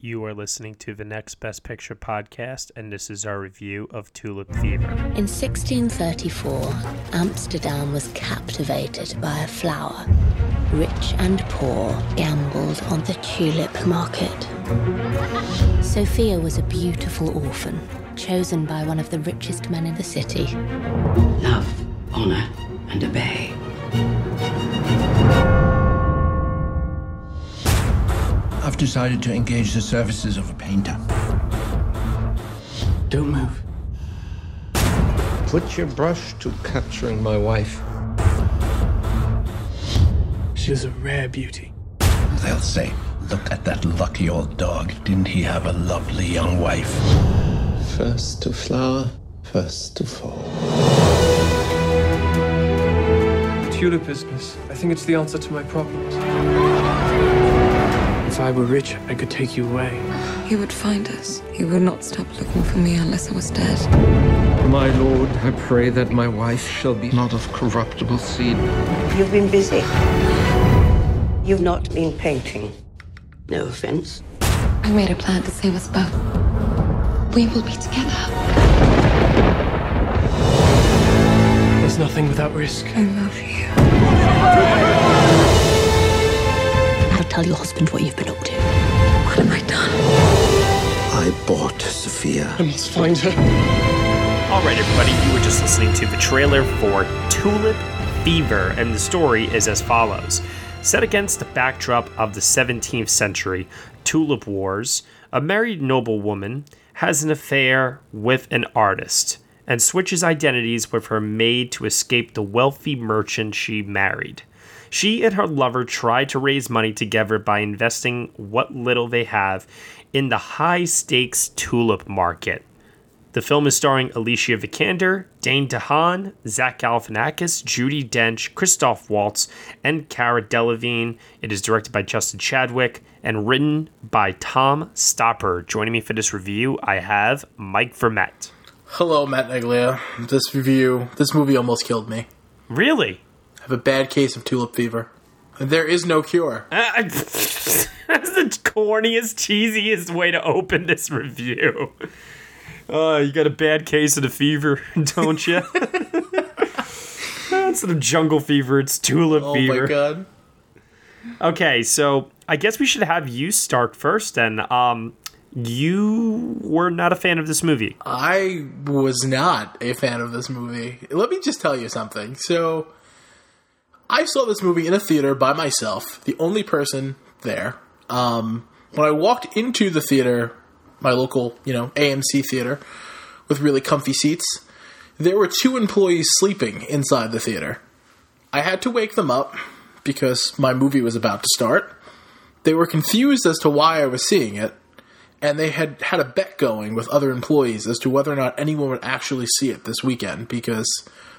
You are listening to the Next Best Picture podcast, and this is our review of Tulip Fever. In 1634, Amsterdam was captivated by a flower. Rich and poor gambled on the tulip market. Sophia was a beautiful orphan, chosen by one of the richest men in the city. Love, honor, and obey. I've decided to engage the services of a painter. Don't move. Put your brush to capturing my wife. She's a rare beauty. They'll say, look at that lucky old dog. Didn't he have a lovely young wife? First to flower, first to fall. Tulip business. I think it's the answer to my problems. If I were rich, I could take you away. He would find us. He would not stop looking for me unless I was dead. My lord, I pray that my wife shall be not of corruptible seed. You've been busy. You've not been painting. No offense. I made a plan to save us both. We will be together. There's nothing without risk. I love you. Tell your husband what you've been up to. What have I done? I bought Sophia. I must find her. All right, everybody, you were just listening to the trailer for Tulip Fever, and the story is as follows. Set against the backdrop of the 17th century Tulip Wars, a married noblewoman has an affair with an artist and switches identities with her maid to escape the wealthy merchant she married. She and her lover try to raise money together by investing what little they have in the high stakes tulip market. The film is starring Alicia Vikander, Dane DeHaan, Zach Galifianakis, Judi Dench, Christoph Waltz, and Cara Delevingne. It is directed by Justin Chadwick and written by Tom Stoppard. Joining me for this review, I have Mike Vermette. Hello, Matt Neglia. This review, this movie almost killed me. Really? Have a bad case of tulip fever. There is no cure. Uh, that's the corniest, cheesiest way to open this review. Uh, you got a bad case of the fever, don't you? Instead of jungle fever, it's tulip oh fever. Oh my god. Okay, so I guess we should have you start first then. Um, you were not a fan of this movie. I was not a fan of this movie. Let me just tell you something. So, I saw this movie in a theater by myself, the only person there. Um, when I walked into the theater, my local, you know, AMC theater with really comfy seats, there were two employees sleeping inside the theater. I had to wake them up because my movie was about to start. They were confused as to why I was seeing it, and they had had a bet going with other employees as to whether or not anyone would actually see it this weekend because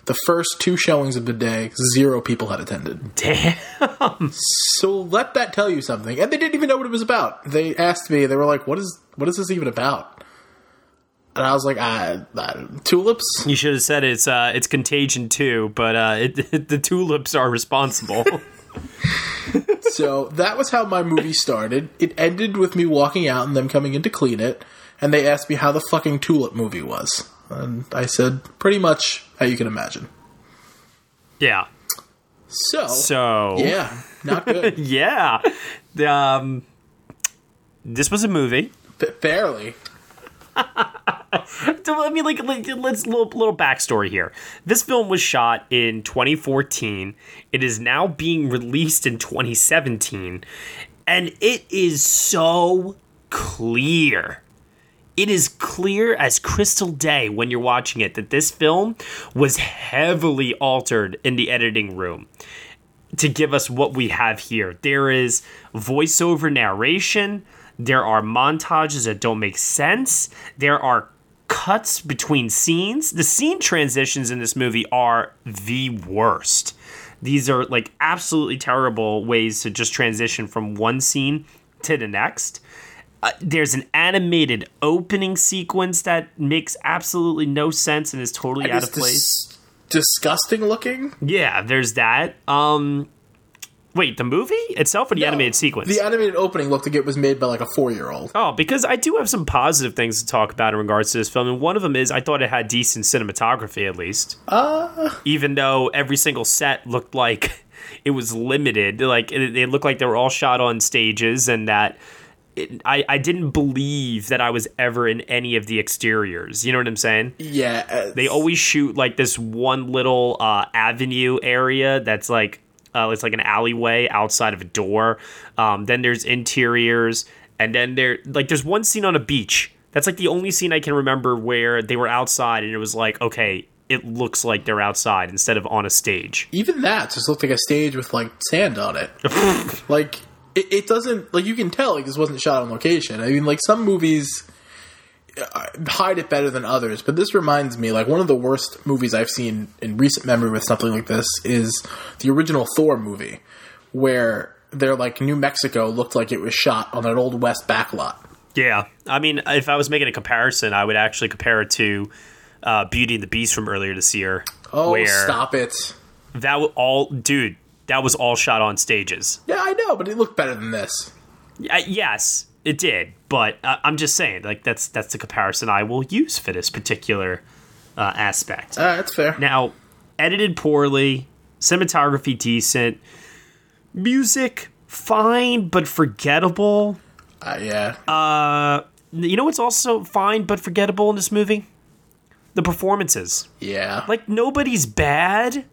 the first two showings of the day, zero people had attended. Damn. So let that tell you something. And they didn't even know what it was about. They asked me, they were like, "What is what is this even about?" And I was like, "I, I tulips." You should have said it's uh, it's Contagion too, but uh, it, the tulips are responsible. so that was how my movie started. It ended with me walking out and them coming in to clean it, and they asked me how the fucking tulip movie was, and I said pretty much you can imagine. yeah. So, So yeah, not good. yeah. Um, this was a movie. F-. So, I mean, like, like, let's little little backstory here. This film was shot in 2014. It is now being released in 2017, and it is so clear. It is clear as crystal day when you're watching it that this film was heavily altered in the editing room to give us what we have here. There is voiceover narration. There are montages that don't make sense. There are cuts between scenes. The scene transitions in this movie are the worst. These are like absolutely terrible ways to just transition from one scene to the next. Uh, there's an animated opening sequence that makes absolutely no sense and is totally And out of place. dis- disgusting looking. Yeah, there's that. Um, wait, the movie itself or the animated sequence? The animated opening looked like it was made by like a four year old. Oh, because I do have some positive things to talk about in regards to this film, and one of them is I thought it had decent cinematography at least. Uh, Even though every single set looked like it was limited, like it, it looked like they were all shot on stages, and that it, I I didn't believe that I was ever in any of the exteriors. You know what I'm saying? yeah. uh, They always shoot like this one little uh, avenue area that's like uh, it's like an alleyway outside of a door. Um, then there's interiors, and then there like there's one scene on a beach. That's like the only scene I can remember where they were outside, and it was like okay, it looks like they're outside instead of on a stage. even that just looked like a stage with like sand on it. like it, it doesn't like you can tell like this wasn't shot on location. I mean, like some movies uh, hide it better than others, but this reminds me like one of the worst movies I've seen in recent memory with something like this is the original Thor movie, where they're like New Mexico looked like it was shot on an old west backlot. Yeah, I mean, if I was making a comparison, I would actually compare it to uh, Beauty and the Beast from earlier this year. Oh, where stop it! That all, dude. That was all shot on stages. Yeah, I know, but it looked better than this. Uh, yes, it did, but uh, I'm just saying, like that's that's the comparison I will use for this particular uh, aspect. Uh, that's fair. Now, edited poorly, cinematography decent, music fine but forgettable. Uh, yeah. Uh, you know what's also fine but forgettable in this movie? The performances. Yeah. Like nobody's bad.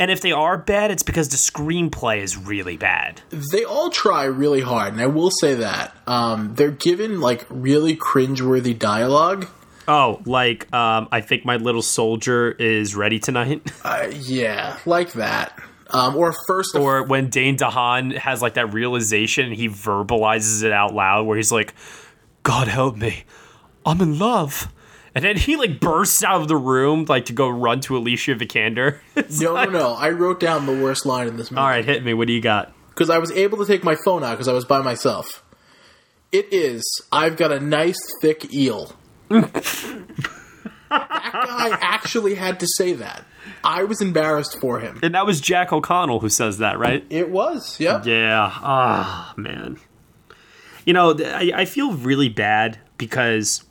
And if they are bad, it's because the screenplay is really bad. they all try really hard, and I will say that um, they're given like really cringeworthy dialogue. Oh, like um, I think my little soldier is ready tonight. Uh, yeah, like that. Um, or first, or when Dane DeHaan has like that realization and he verbalizes it out loud, where he's like, "God help me, I'm in love," and then he like bursts out of the room like to go run to Alicia Vikander. It's no, like- no, no. I wrote down the worst line in this movie. All right, hit me. What do you got? because I was able to take my phone out because I was by myself. It is. I've got a nice thick eel. that guy actually had to say that. I was embarrassed for him. And that was Jack O'Connell who says that, right? It was. yeah. Yeah. Ah, man. You know, I, I feel really bad because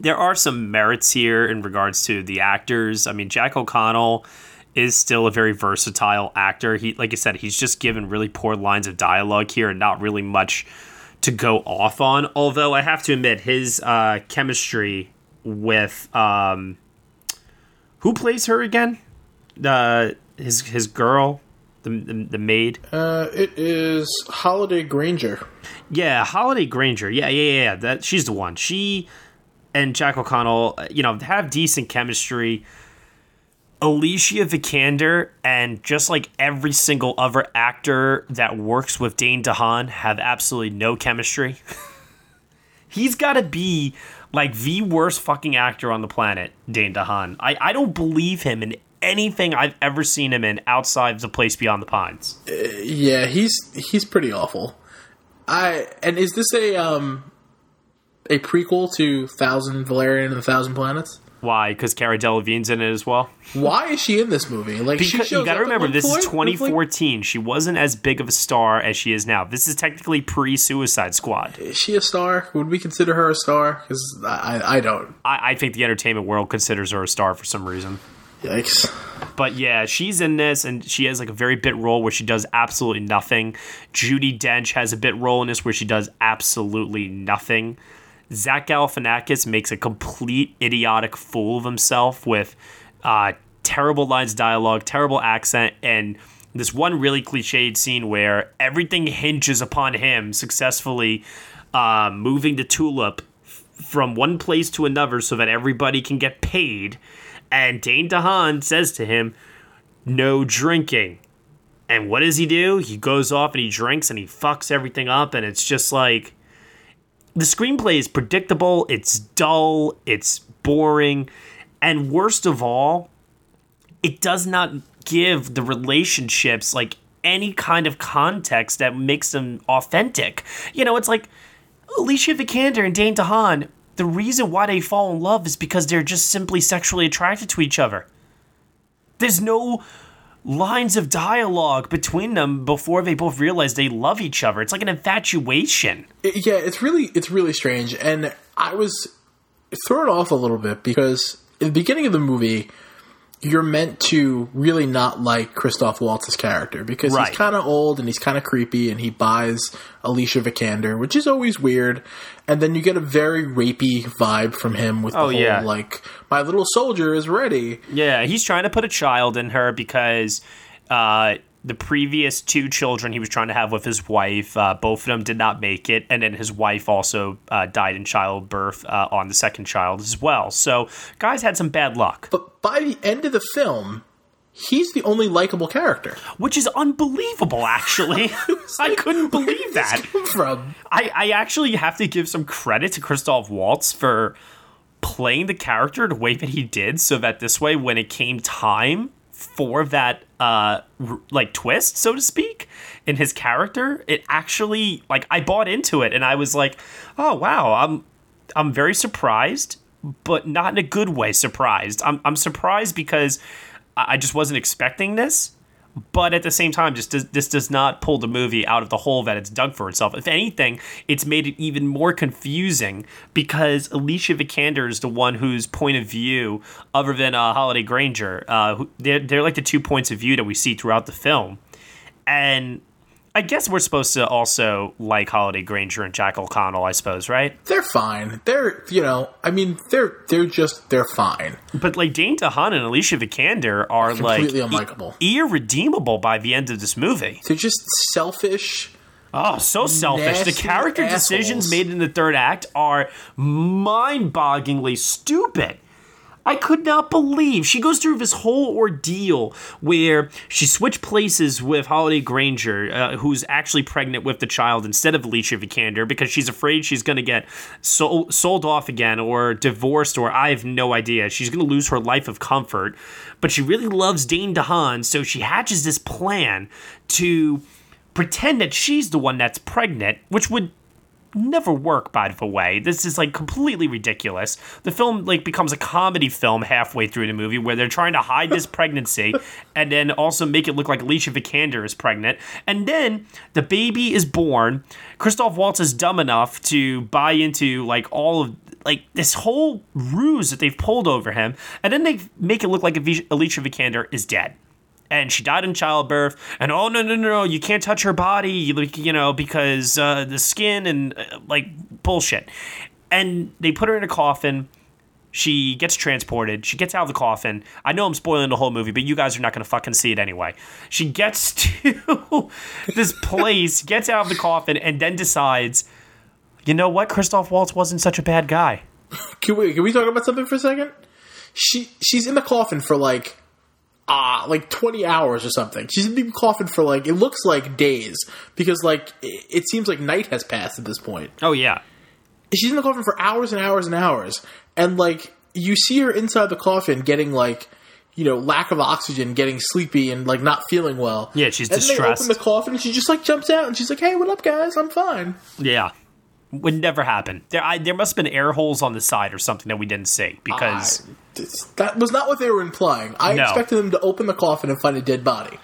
there are some merits here in regards to the actors. I mean, Jack O'Connell is still a very versatile actor. He, like I said, he's just given really poor lines of dialogue here and not really much to go off on. Although I have to admit, his uh, chemistry with um, who plays her again? Uh, his his girl, the the, the maid. Uh, it is Holliday Grainger. Yeah, Holliday Grainger. Yeah, yeah, yeah. yeah. That she's the one. She and Jack O'Connell, uh, you know, have decent chemistry. Alicia Vikander and just like every single other actor that works with Dane DeHaan have absolutely no chemistry. He's got to be like the worst fucking actor on the planet, Dane DeHaan. I, I don't believe him in anything I've ever seen him in outside of The Place Beyond the Pines. Uh, yeah, he's he's pretty awful. I and is this a um a prequel to Thousand Valerian and the Thousand Planets? Why? Because Cara Delevingne's in it as well. Why is she in this movie? Like Because you got to remember, this point is with, like- 2014. She wasn't as big of a star as she is now. This is technically pre Suicide Squad. Is she a star? Would we consider her a star? Because I, I I don't. I, I think the entertainment world considers her a star for some reason. Yikes. But yeah, she's in this, and she has like a very bit role where she does absolutely nothing. Judi Dench has a bit role in this where she does absolutely nothing. Zach Galifianakis makes a complete idiotic fool of himself with uh, terrible lines dialogue, terrible accent, and this one really cliched scene where everything hinges upon him successfully uh, moving the tulip from one place to another so that everybody can get paid. And Dane DeHaan says to him, No drinking. And what does he do? He goes off and he drinks and he fucks everything up. And it's just like, the screenplay is predictable, it's dull, it's boring, and worst of all, it does not give the relationships like any kind of context that makes them authentic. You know, it's like Alicia Vikander and Dane DeHaan, the reason why they fall in love is because they're just simply sexually attracted to each other. There's no lines of dialogue between them before they both realize they love each other. It's like an infatuation. It- yeah, it's really it's really strange, and I was thrown off a little bit because in the beginning of the movie, you're meant to really not like Christoph Waltz's character because Right. he's kind of old and he's kind of creepy, and he buys Alicia Vikander, which is always weird. And then you get a very rapey vibe from him with the Oh, whole yeah. like my little soldier is ready. Yeah, he's trying to put a child in her because uh, the previous two children he was trying to have with his wife, uh, both of them did not make it, and then his wife also uh, died in childbirth uh, on the second child as well. So, guys had some bad luck, But by the end of the film, he's the only likable character. which is unbelievable. Actually, I couldn't believe that. From I, I actually have to give some credit to Christoph Waltz for playing the character the way that he did, so that this way, when it came time for that uh r- like twist, so to speak, in his character, it actually like I bought into it, and I was like, oh wow, I'm I'm very surprised, but not in a good way. Surprised. I'm I'm surprised because I I just wasn't expecting this but at the same time, just does, this does not pull the movie out of the hole that it's dug for itself. If anything, it's made it even more confusing because Alicia Vikander is the one whose point of view, other than uh, Holliday Grainger, uh, they're, they're like the two points of view that we see throughout the film. And I guess we're supposed to also like Holliday Grainger and Jack O'Connell, I suppose, right? they're fine. They're you know, I mean, they're they're just they're fine. But like Dane DeHaan and Alicia Vikander are like Completely unlikable. i- irredeemable by the end of this movie. They're just selfish. Oh, so selfish. The character assholes. decisions made in the third act are mind bogglingly stupid. I could not believe she goes through this whole ordeal where she switched places with Holliday Grainger, uh, who's actually pregnant with the child instead of Alicia Vikander because she's afraid she's going to get sold, sold off again or divorced or I have no idea. She's going to lose her life of comfort, but she really loves Dane DeHaan, so she hatches this plan to pretend that she's the one that's pregnant, which would never work by the way. This is like completely ridiculous. The film like becomes a comedy film halfway through the movie where they're trying to hide this pregnancy and then also make it look like alicia vikander is pregnant. And then the baby is born. Christoph waltz is dumb enough to buy into like all of like this whole ruse that they've pulled over him. And then they make it look like alicia vikander is dead and she died in childbirth and oh no no no no you can't touch her body you know because uh, the skin and uh, like bullshit. And they put her in a coffin. She gets transported. She gets out of the coffin. I know i'm spoiling the whole movie but you guys are not going to fucking see it anyway. She gets to this place gets out of the coffin and then decides you know what? Christoph waltz wasn't such a bad guy. Can we can we talk about something for a second? She she's in the coffin for like like twenty hours or something. She's in the coffin for like it looks like days because like it, it seems like night has passed at this point. oh yeah She's in the coffin for hours and hours and hours, and like you see her inside the coffin getting like. You know, lack of oxygen, getting sleepy, and like not feeling well. Yeah, she's and distressed. They open the coffin, and she just like jumps out, and she's like, "Hey, what up, guys? I'm fine." Yeah. Would never happen. There, I, there must have been air holes on the side or something that we didn't see because That was not what they were implying. I No. expected them to open the coffin and find a dead body.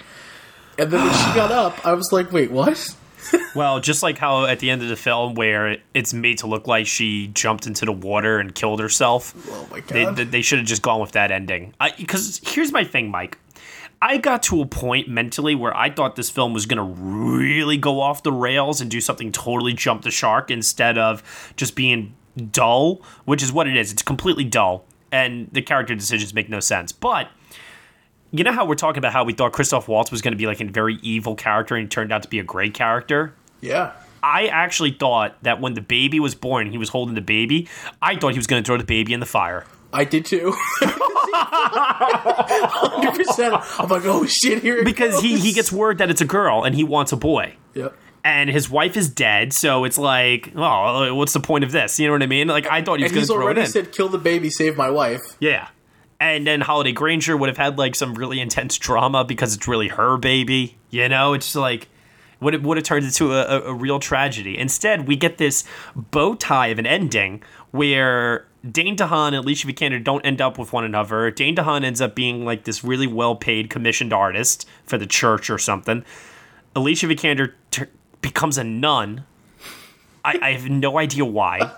And then when she got up, I was like, wait, what? well, just like how at the end of the film where it's made to look like she jumped into the water and killed herself. Oh my god. they, they should have just gone with that ending. Because here's my thing, Mike. I got to a point mentally where I thought this film was going to really go off the rails and do something totally jump the shark instead of just being dull, which is what it is. It's completely dull, and the character decisions make no sense. But you know how we're talking about how we thought Christoph Waltz was going to be like a very evil character and he turned out to be a great character? yeah. I actually thought that when the baby was born he was holding the baby, I thought he was going to throw the baby in the fire. I did too. 100%. I'm like, oh shit, here it Because he, he gets word that it's a girl and he wants a boy. Yep. and his wife is dead. So it's like, oh, what's the point of this? You know what I mean? Like I thought he was going to throw it already in. said, "Kill the baby, save my wife." Yeah. And then Holliday Grainger would have had like some really intense drama because it's really her baby. You know, it's like would it would have turned into a, a, a real tragedy. Instead, we get this bow tie of an ending where Dane DeHaan and Alicia Vikander don't end up with one another. Dane DeHaan ends up being like this really well paid commissioned artist for the church or something. Alicia Vikander t- becomes a nun. I, I have no idea why.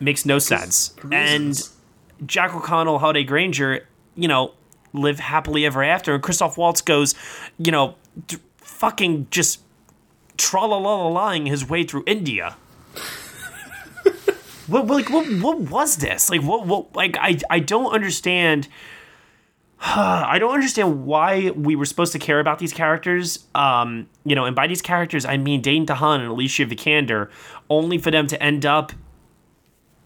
Makes no sense. And Jack O'Connell, Holliday Grainger, you know, live happily ever after. And Christoph Waltz goes, you know, d- fucking just tra la la lying his way through India. What, like, what, what was this? Like, what, what, like, I, I don't understand. I don't understand why we were supposed to care about these characters. Um, you know, and by these characters, I mean Dane DeHaan and Alicia Vikander, only for them to end up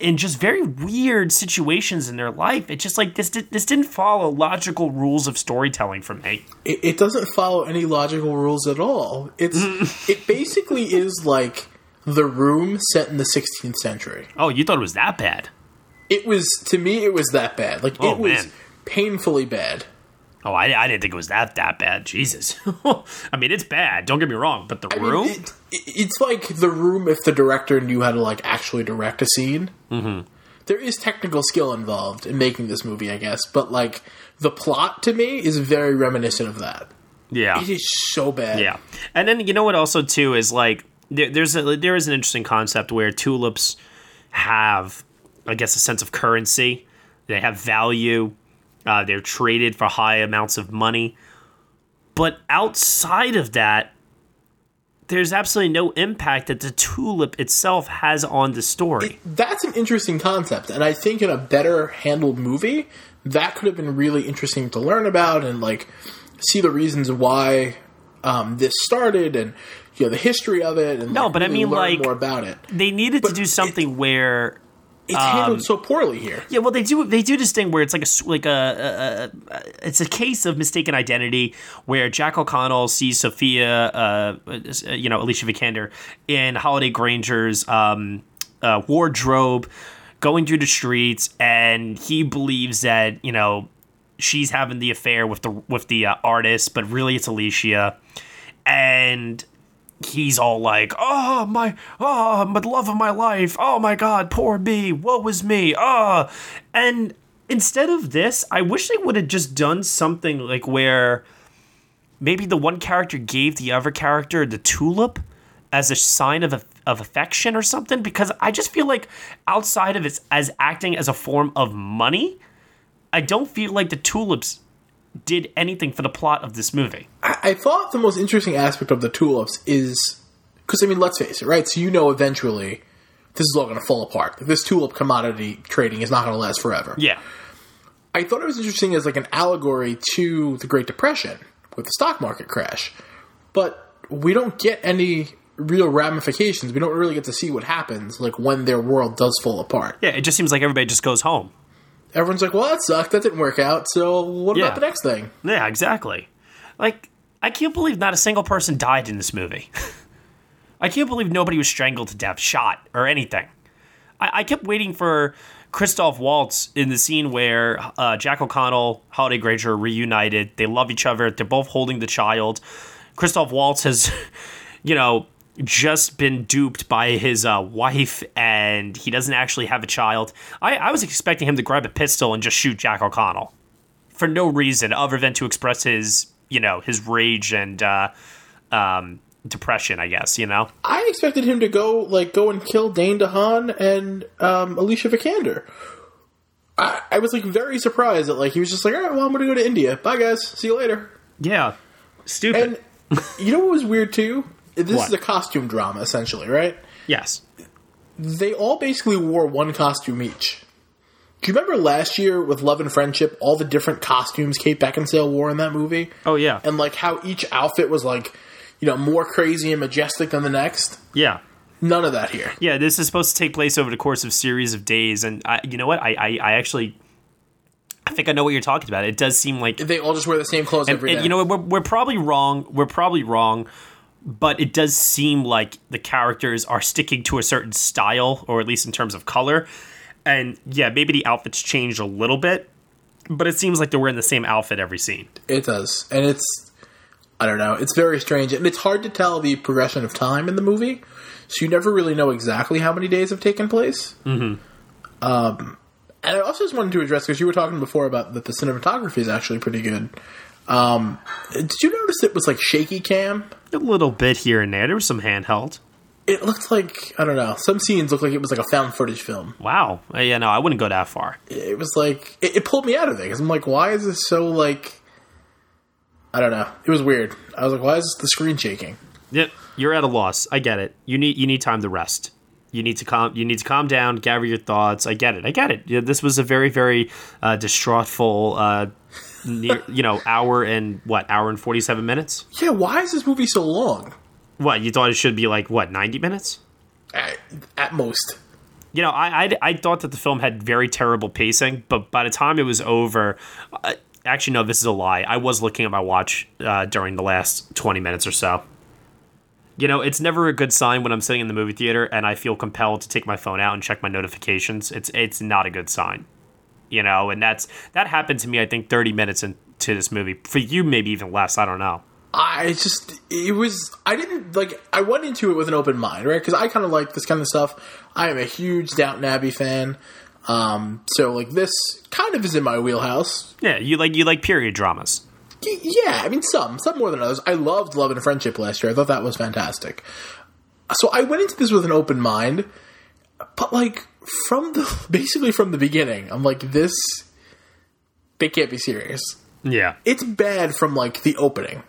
in just very weird situations in their life. It's just like this. This didn't follow logical rules of storytelling for me. It, it doesn't follow any logical rules at all. It's it basically is like the room set in the 16th century. Oh, you thought it was that bad? It was to me. It was that bad. Like Oh, it was man. painfully bad. Oh, I, I didn't think it was that that bad. Jesus. I mean, it's bad. Don't get me wrong, but the I room. it- it- it's like the room if the director knew how to like actually direct a scene. mm-hmm. There is technical skill involved in making this movie, I guess, but like the plot to me is very reminiscent of that. Yeah. It is so bad. Yeah, and then you know what? Also, too, is like there, there's a, there is an interesting concept where tulips have, I guess, a sense of currency. They have value. Uh, they're traded for high amounts of money. But outside of that, there's absolutely no impact that the tulip itself has on the story. That's an interesting concept, and I think in a better handled movie, that could have been really interesting to learn about and like see the reasons why um, this started and you know the history of it. And No, like, but I mean, like- more about it. they needed to do something where It's um, handled so poorly here. Yeah, well, they do they do this thing where it's like a like a, a, a it's a case of mistaken identity where Jack O'Connell sees Sophia, uh, uh, you know, Alicia Vikander in Holliday Grainger's um, uh, wardrobe, going through the streets, and he believes that you know she's having the affair with the with the uh, artist, but really it's Alicia, and he's all like, "Oh my, oh my love of my life. Oh my God, poor me. Woe is me. Ah." And instead of this, I wish they would have just done something like where maybe the one character gave the other character the tulip as a sign of of affection or something. Because I just feel like outside of it as acting as a form of money, I don't feel like the tulips did anything for the plot of this movie. I, I thought the most interesting aspect of the tulips is because I mean, let's face it, right? So you know, eventually this is all going to fall apart. This tulip commodity trading is not going to last forever. Yeah. I thought it was interesting as like an allegory to the Great Depression with the stock market crash, but we don't get any real ramifications. We don't really get to see what happens like when their world does fall apart. Yeah, it just seems like everybody just goes home. Everyone's like, "Well, that sucked. That didn't work out. So what Yeah. about the next thing?" Yeah, exactly. Like, I can't believe not a single person died in this movie. I can't believe nobody was strangled to death, shot, or anything. I, I kept waiting for Christoph Waltz in the scene where uh, Jack O'Connell, Holliday Grainger are reunited. They love each other. They're both holding the child. Christoph Waltz has, you know, just been duped by his uh, wife and he doesn't actually have a child. I, I was expecting him to grab a pistol and just shoot Jack O'Connell for no reason other than to express his, you know, his rage and uh, um, depression, I guess, you know? I expected him to go like go and kill Dane DeHaan and um, Alicia Vikander. I, I was like very surprised that like he was just like, all right, well, I'm going to go to India. Bye, guys. See you later. Yeah, stupid. And you know what was weird too? This What? is a costume drama essentially, right? Yes. They all basically wore one costume each. Do you remember last year with Love and Friendship, all the different costumes Kate Beckinsale wore in that movie? Oh, yeah. And like how each outfit was like, you know, more crazy and majestic than the next? Yeah. None of that here. Yeah, this is supposed to take place over the course of series of days, and I, you know what? I, I, I actually, I think I know what you're talking about. It does seem like They all just wear the same clothes and, every day. and you know? We're, we're probably wrong. We're probably wrong, but it does seem like the characters are sticking to a certain style, or at least in terms of color. And yeah, maybe the outfits changed a little bit, but it seems like they're wearing the same outfit every scene. It does, and it's I don't know, it's very strange, and it's hard to tell the progression of time in the movie, so you never really know exactly how many days have taken place. Mm-hmm. Um, and I also just wanted to address because you were talking before about that the cinematography is actually pretty good. Um, did you notice it was like shaky cam? A little bit here and there. There was some handheld. It looked like I don't know. Some scenes looked like it was like a found footage film. Wow. Uh, yeah, no, I wouldn't go that far. It was like it, it pulled me out of it because I'm like, why is this so like? I don't know. It was weird. I was like, why is the screen shaking? Yep, you're at a loss. I get it. You need you need time to rest. You need to calm. You need to calm down, gather your thoughts. I get it. I get it. Yeah, this was a very very uh, distraughtful. Uh, near, you know, hour and what? Hour and forty seven minutes. Yeah. Why is this movie so long? What you thought it should be like? What ninety minutes? At, at most. You know, I, I I thought that the film had very terrible pacing, but by the time it was over. Uh, actually, no, this is a lie. I was looking at my watch uh, during the last 20 minutes or so. You know, it's never a good sign when I'm sitting in the movie theater and I feel compelled to take my phone out and check my notifications. It's it's not a good sign. You know, and that's that happened to me I think 30 minutes into this movie. For you maybe even less, I don't know. I just it was I didn't like I went into it with an open mind, right? Cuz I kind of like this kind of stuff. I am a huge Downton Abbey fan. Um, so like this kind of is in my wheelhouse. Yeah, you like you like period dramas. Yeah, I mean some, some more than others. I loved Love and Friendship last year. I thought that was fantastic. So I went into this with an open mind, but like from the basically from the beginning, I'm like this. They can't be serious. Yeah, it's bad from like the opening.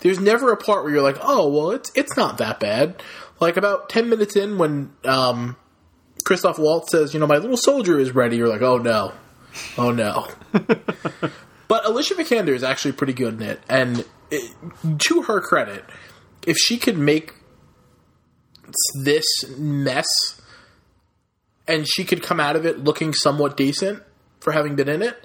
There's never a part where you're like, oh well, it's it's not that bad. Like about ten minutes in, when um, Christoph Waltz says, you know, my little soldier is ready, you're like, oh no, oh no. But Alicia Vikander is actually pretty good in it, and it, to her credit, if she could make this mess and she could come out of it looking somewhat decent for having been in it,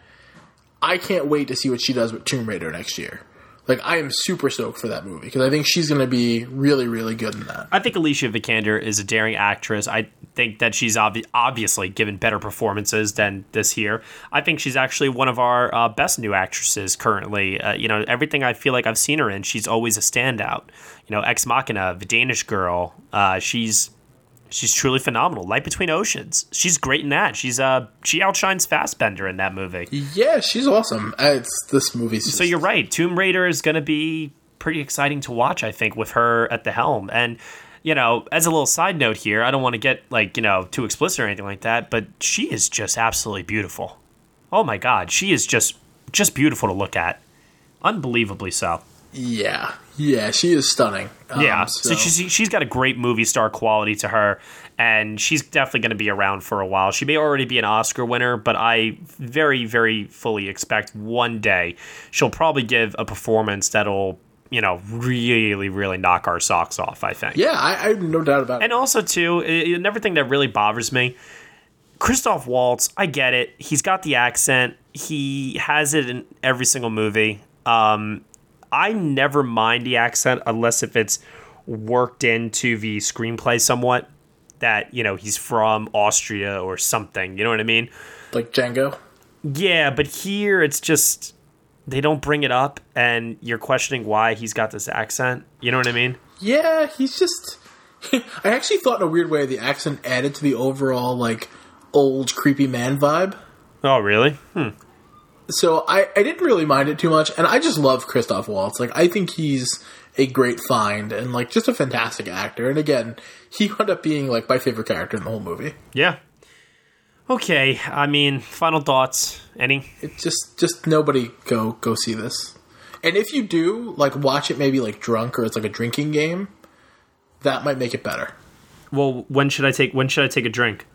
I can't wait to see what she does with Tomb Raider next year. Like I am super stoked for that movie because I think she's going to be really, really good in that. I think Alicia Vikander is a daring actress. I think that she's ob- obviously given better performances than this here. I think she's actually one of our uh, best new actresses currently. Uh, you know, everything I feel like I've seen her in, she's always a standout. You know, Ex Machina, The Danish Girl. Uh, she's she's truly phenomenal. Light Between Oceans. She's great in that. She's uh she outshines Fassbender in that movie. Yeah, she's awesome. Uh, it's this movie. So you're right. Tomb Raider is going to be pretty exciting to watch. I think with her at the helm and. You know, as a little side note here, I don't want to get like, you know, too explicit or anything like that, but she is just absolutely beautiful. Oh my god, she is just just beautiful to look at. Unbelievably so. Yeah, yeah, she is stunning. Um, yeah, so. so she's she's got a great movie star quality to her, and she's definitely going to be around for a while. She may already be an Oscar winner, but I very very fully expect one day she'll probably give a performance that'll you know, really, really knock our socks off. I think. Yeah, I, I have no doubt about it. And also, too, another thing that really bothers me, Christoph Waltz. I get it. He's got the accent. He has it in every single movie. Um, I never mind the accent unless if it's worked into the screenplay somewhat. That you know he's from Austria or something. You know what I mean? Like Django. Yeah, but here it's just they don't bring it up, and you're questioning why he's got this accent. You know what I mean? Yeah, he's just. I actually thought in a weird way the accent added to the overall like old creepy man vibe. Oh, really? Hmm. So I, I didn't really mind it too much, and I just love Christoph Waltz. Like I think he's a great find and like just a fantastic actor. And again, he wound up being like my favorite character in the whole movie. Yeah. Okay, I mean, final thoughts. Any? It just just nobody go go see this. And if you do, like watch it maybe like drunk or it's like a drinking game, that might make it better. Well, when should I take when should I take a drink?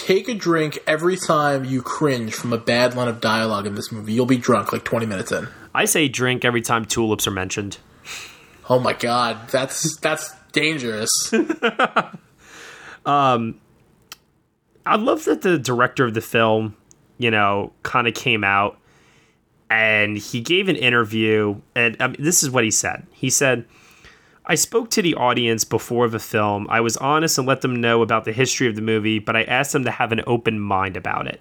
Take a drink every time you cringe from a bad line of dialogue in this movie. You'll be drunk like 20 minutes in. I say drink every time tulips are mentioned. Oh my god, that's that's dangerous. um I love that the director of the film, you know, kind of came out and he gave an interview and I mean, this is what he said. He said, I spoke to the audience before the film. I was honest and let them know about the history of the movie, but I asked them to have an open mind about it.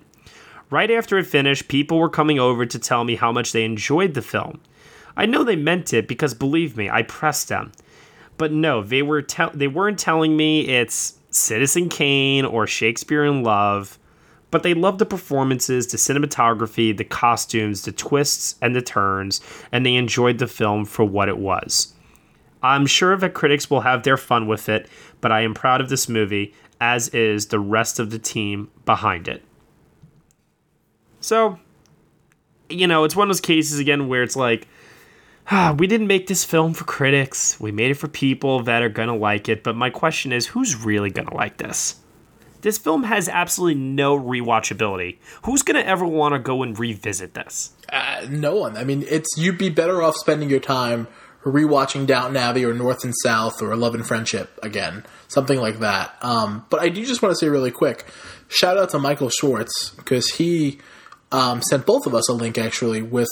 Right after it finished, people were coming over to tell me how much they enjoyed the film. I know they meant it because believe me, I pressed them. But no, they were te- they weren't telling me it's Citizen Kane or Shakespeare in Love, but they loved the performances, the cinematography, the costumes, the twists and the turns, and they enjoyed the film for what it was. I'm sure that critics will have their fun with it, but I am proud of this movie, as is the rest of the team behind it. So, you know, it's one of those cases again where it's like, ah, we didn't make this film for critics. We made it for people that are going to like it. But my question is, who's really going to like this? This film has absolutely no rewatchability. Who's going to ever want to go and revisit this? Uh, no one. I mean, it's you'd be better off spending your time rewatching Downton Abbey or North and South or Love and Friendship again, something like that. Um, but I do just want to say really quick, shout out to Michael Schwartz because he um, sent both of us a link actually with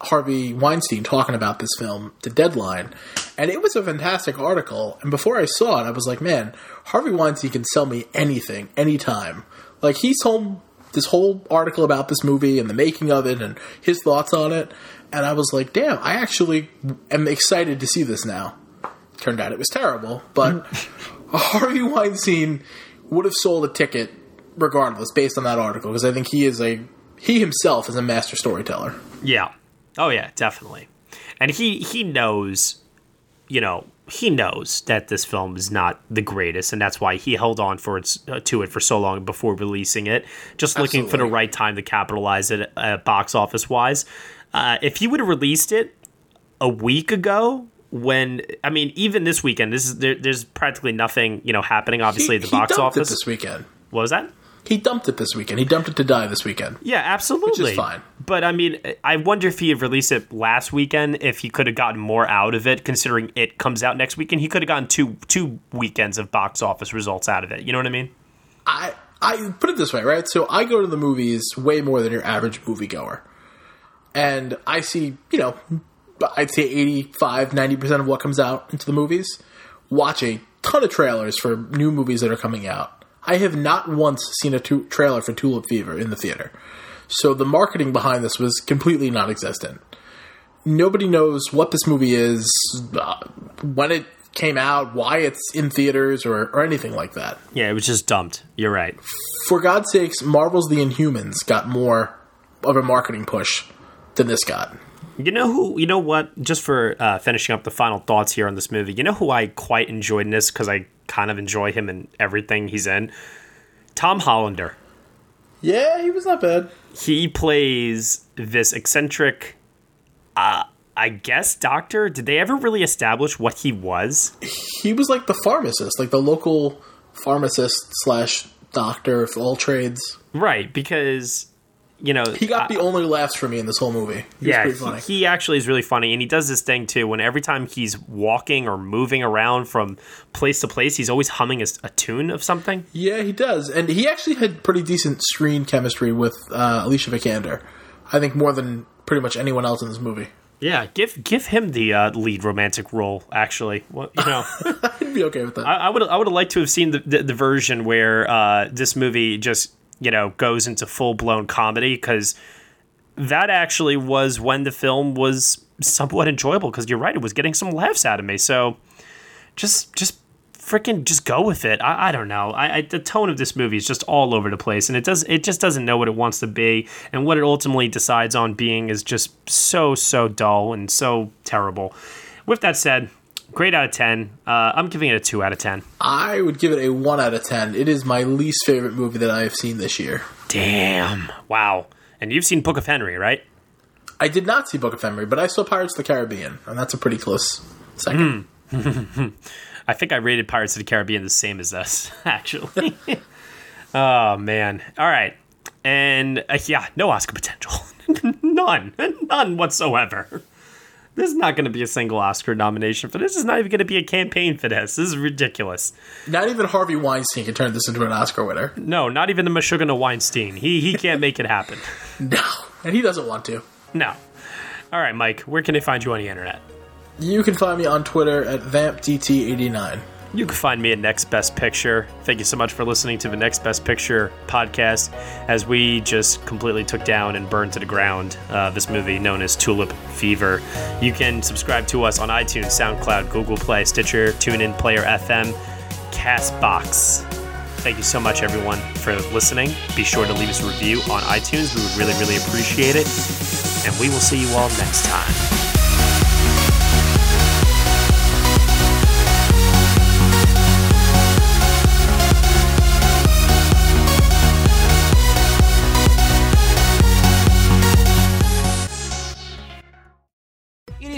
Harvey Weinstein talking about this film, The Deadline, and it was a fantastic article. And before I saw it, I was like, man, Harvey Weinstein can sell me anything, anytime. Like he's told this whole article about this movie and the making of it and his thoughts on it and I was like, damn, I actually am excited to see this now. Turned out it was terrible, but Harvey Weinstein would have sold a ticket regardless based on that article because I think he is a he himself is a master storyteller. Yeah. Oh yeah, definitely. And he he knows, you know, he knows that this film is not the greatest, and that's why he held on for its uh, to it for so long before releasing it, just looking Absolutely. for the right time to capitalize it uh, box office wise. Uh, if he would have released it a week ago, when I mean, even this weekend, this is there, there's practically nothing you know happening. Obviously, he, at the box office this weekend. What was that? He dumped it this weekend. He dumped it to die this weekend. Yeah, absolutely. Which is fine. But I mean, I wonder if he had released it last weekend, if he could have gotten more out of it, considering it comes out next weekend. He could have gotten two two weekends of box office results out of it. You know what I mean? I I put it this way, right? So I go to the movies way more than your average moviegoer and I see, you know, I'd say 85, 90% of what comes out into the movies, watch a ton of trailers for new movies that are coming out. I have not once seen a tu- trailer for Tulip Fever in the theater. So the marketing behind this was completely non existent. Nobody knows what this movie is, uh, when it came out, why it's in theaters, or, or anything like that. Yeah, it was just dumped. You're right. For God's sakes, Marvel's The Inhumans got more of a marketing push than this got. You know who? You know what? Just for uh, finishing up the final thoughts here on this movie, you know who I quite enjoyed in this because I kind of enjoy him in everything he's in. Tom Hollander. Yeah, he was not bad. He plays this eccentric, uh, I guess, doctor. Did they ever really establish what he was? He was like the pharmacist, like the local pharmacist slash doctor of all trades. Right, because you know, he got uh, the only laughs for me in this whole movie. He yeah, he, he, actually is really funny, and he does this thing too. When every time he's walking or moving around from place to place, he's always humming a, a tune of something. Yeah, he does, and he actually had pretty decent screen chemistry with uh, Alicia Vikander. I think more than pretty much anyone else in this movie. Yeah, give give him the uh, lead romantic role. Actually, well, you know, I'd be okay with that. I, I would I would have liked to have seen the the, the version where uh, this movie just you know, goes into full blown comedy because that actually was when the film was somewhat enjoyable because you're right, it was getting some laughs out of me. So just, just freaking just go with it. I, I don't know. I, I, the tone of this movie is just all over the place, and it does it just doesn't know what it wants to be, and what it ultimately decides on being is just so so dull and so terrible. With that said, Great out of 10. Uh, I'm giving it a 2 out of 10. I would give it a 1 out of 10. It is my least favorite movie that I have seen this year. Damn. Wow. And you've seen Book of Henry, right? I did not see Book of Henry, but I saw Pirates of the Caribbean, and that's a pretty close second. Mm. I think I rated Pirates of the Caribbean the same as us, actually. oh, man. All right. And uh, yeah, no Oscar potential. None. None whatsoever. There's not going to be a single Oscar nomination for this. This is not even going to be a campaign for this. This is ridiculous. Not even Harvey Weinstein can turn this into an Oscar winner. No, not even the Meshuggah Weinstein. He he can't make it happen. no, and he doesn't want to. No. All right, Mike. Where can they find you on the internet? You can find me on Twitter at VampDT89. You can find me at Next Best Picture. Thank you so much for listening to the Next Best Picture podcast as we just completely took down and burned to the ground uh, this movie known as Tulip Fever. You can subscribe to us on iTunes, SoundCloud, Google Play, Stitcher, TuneIn, Player FM, Castbox. Thank you so much, everyone, for listening. Be sure to leave us a review on iTunes. We would really, really appreciate it. And we will see you all next time.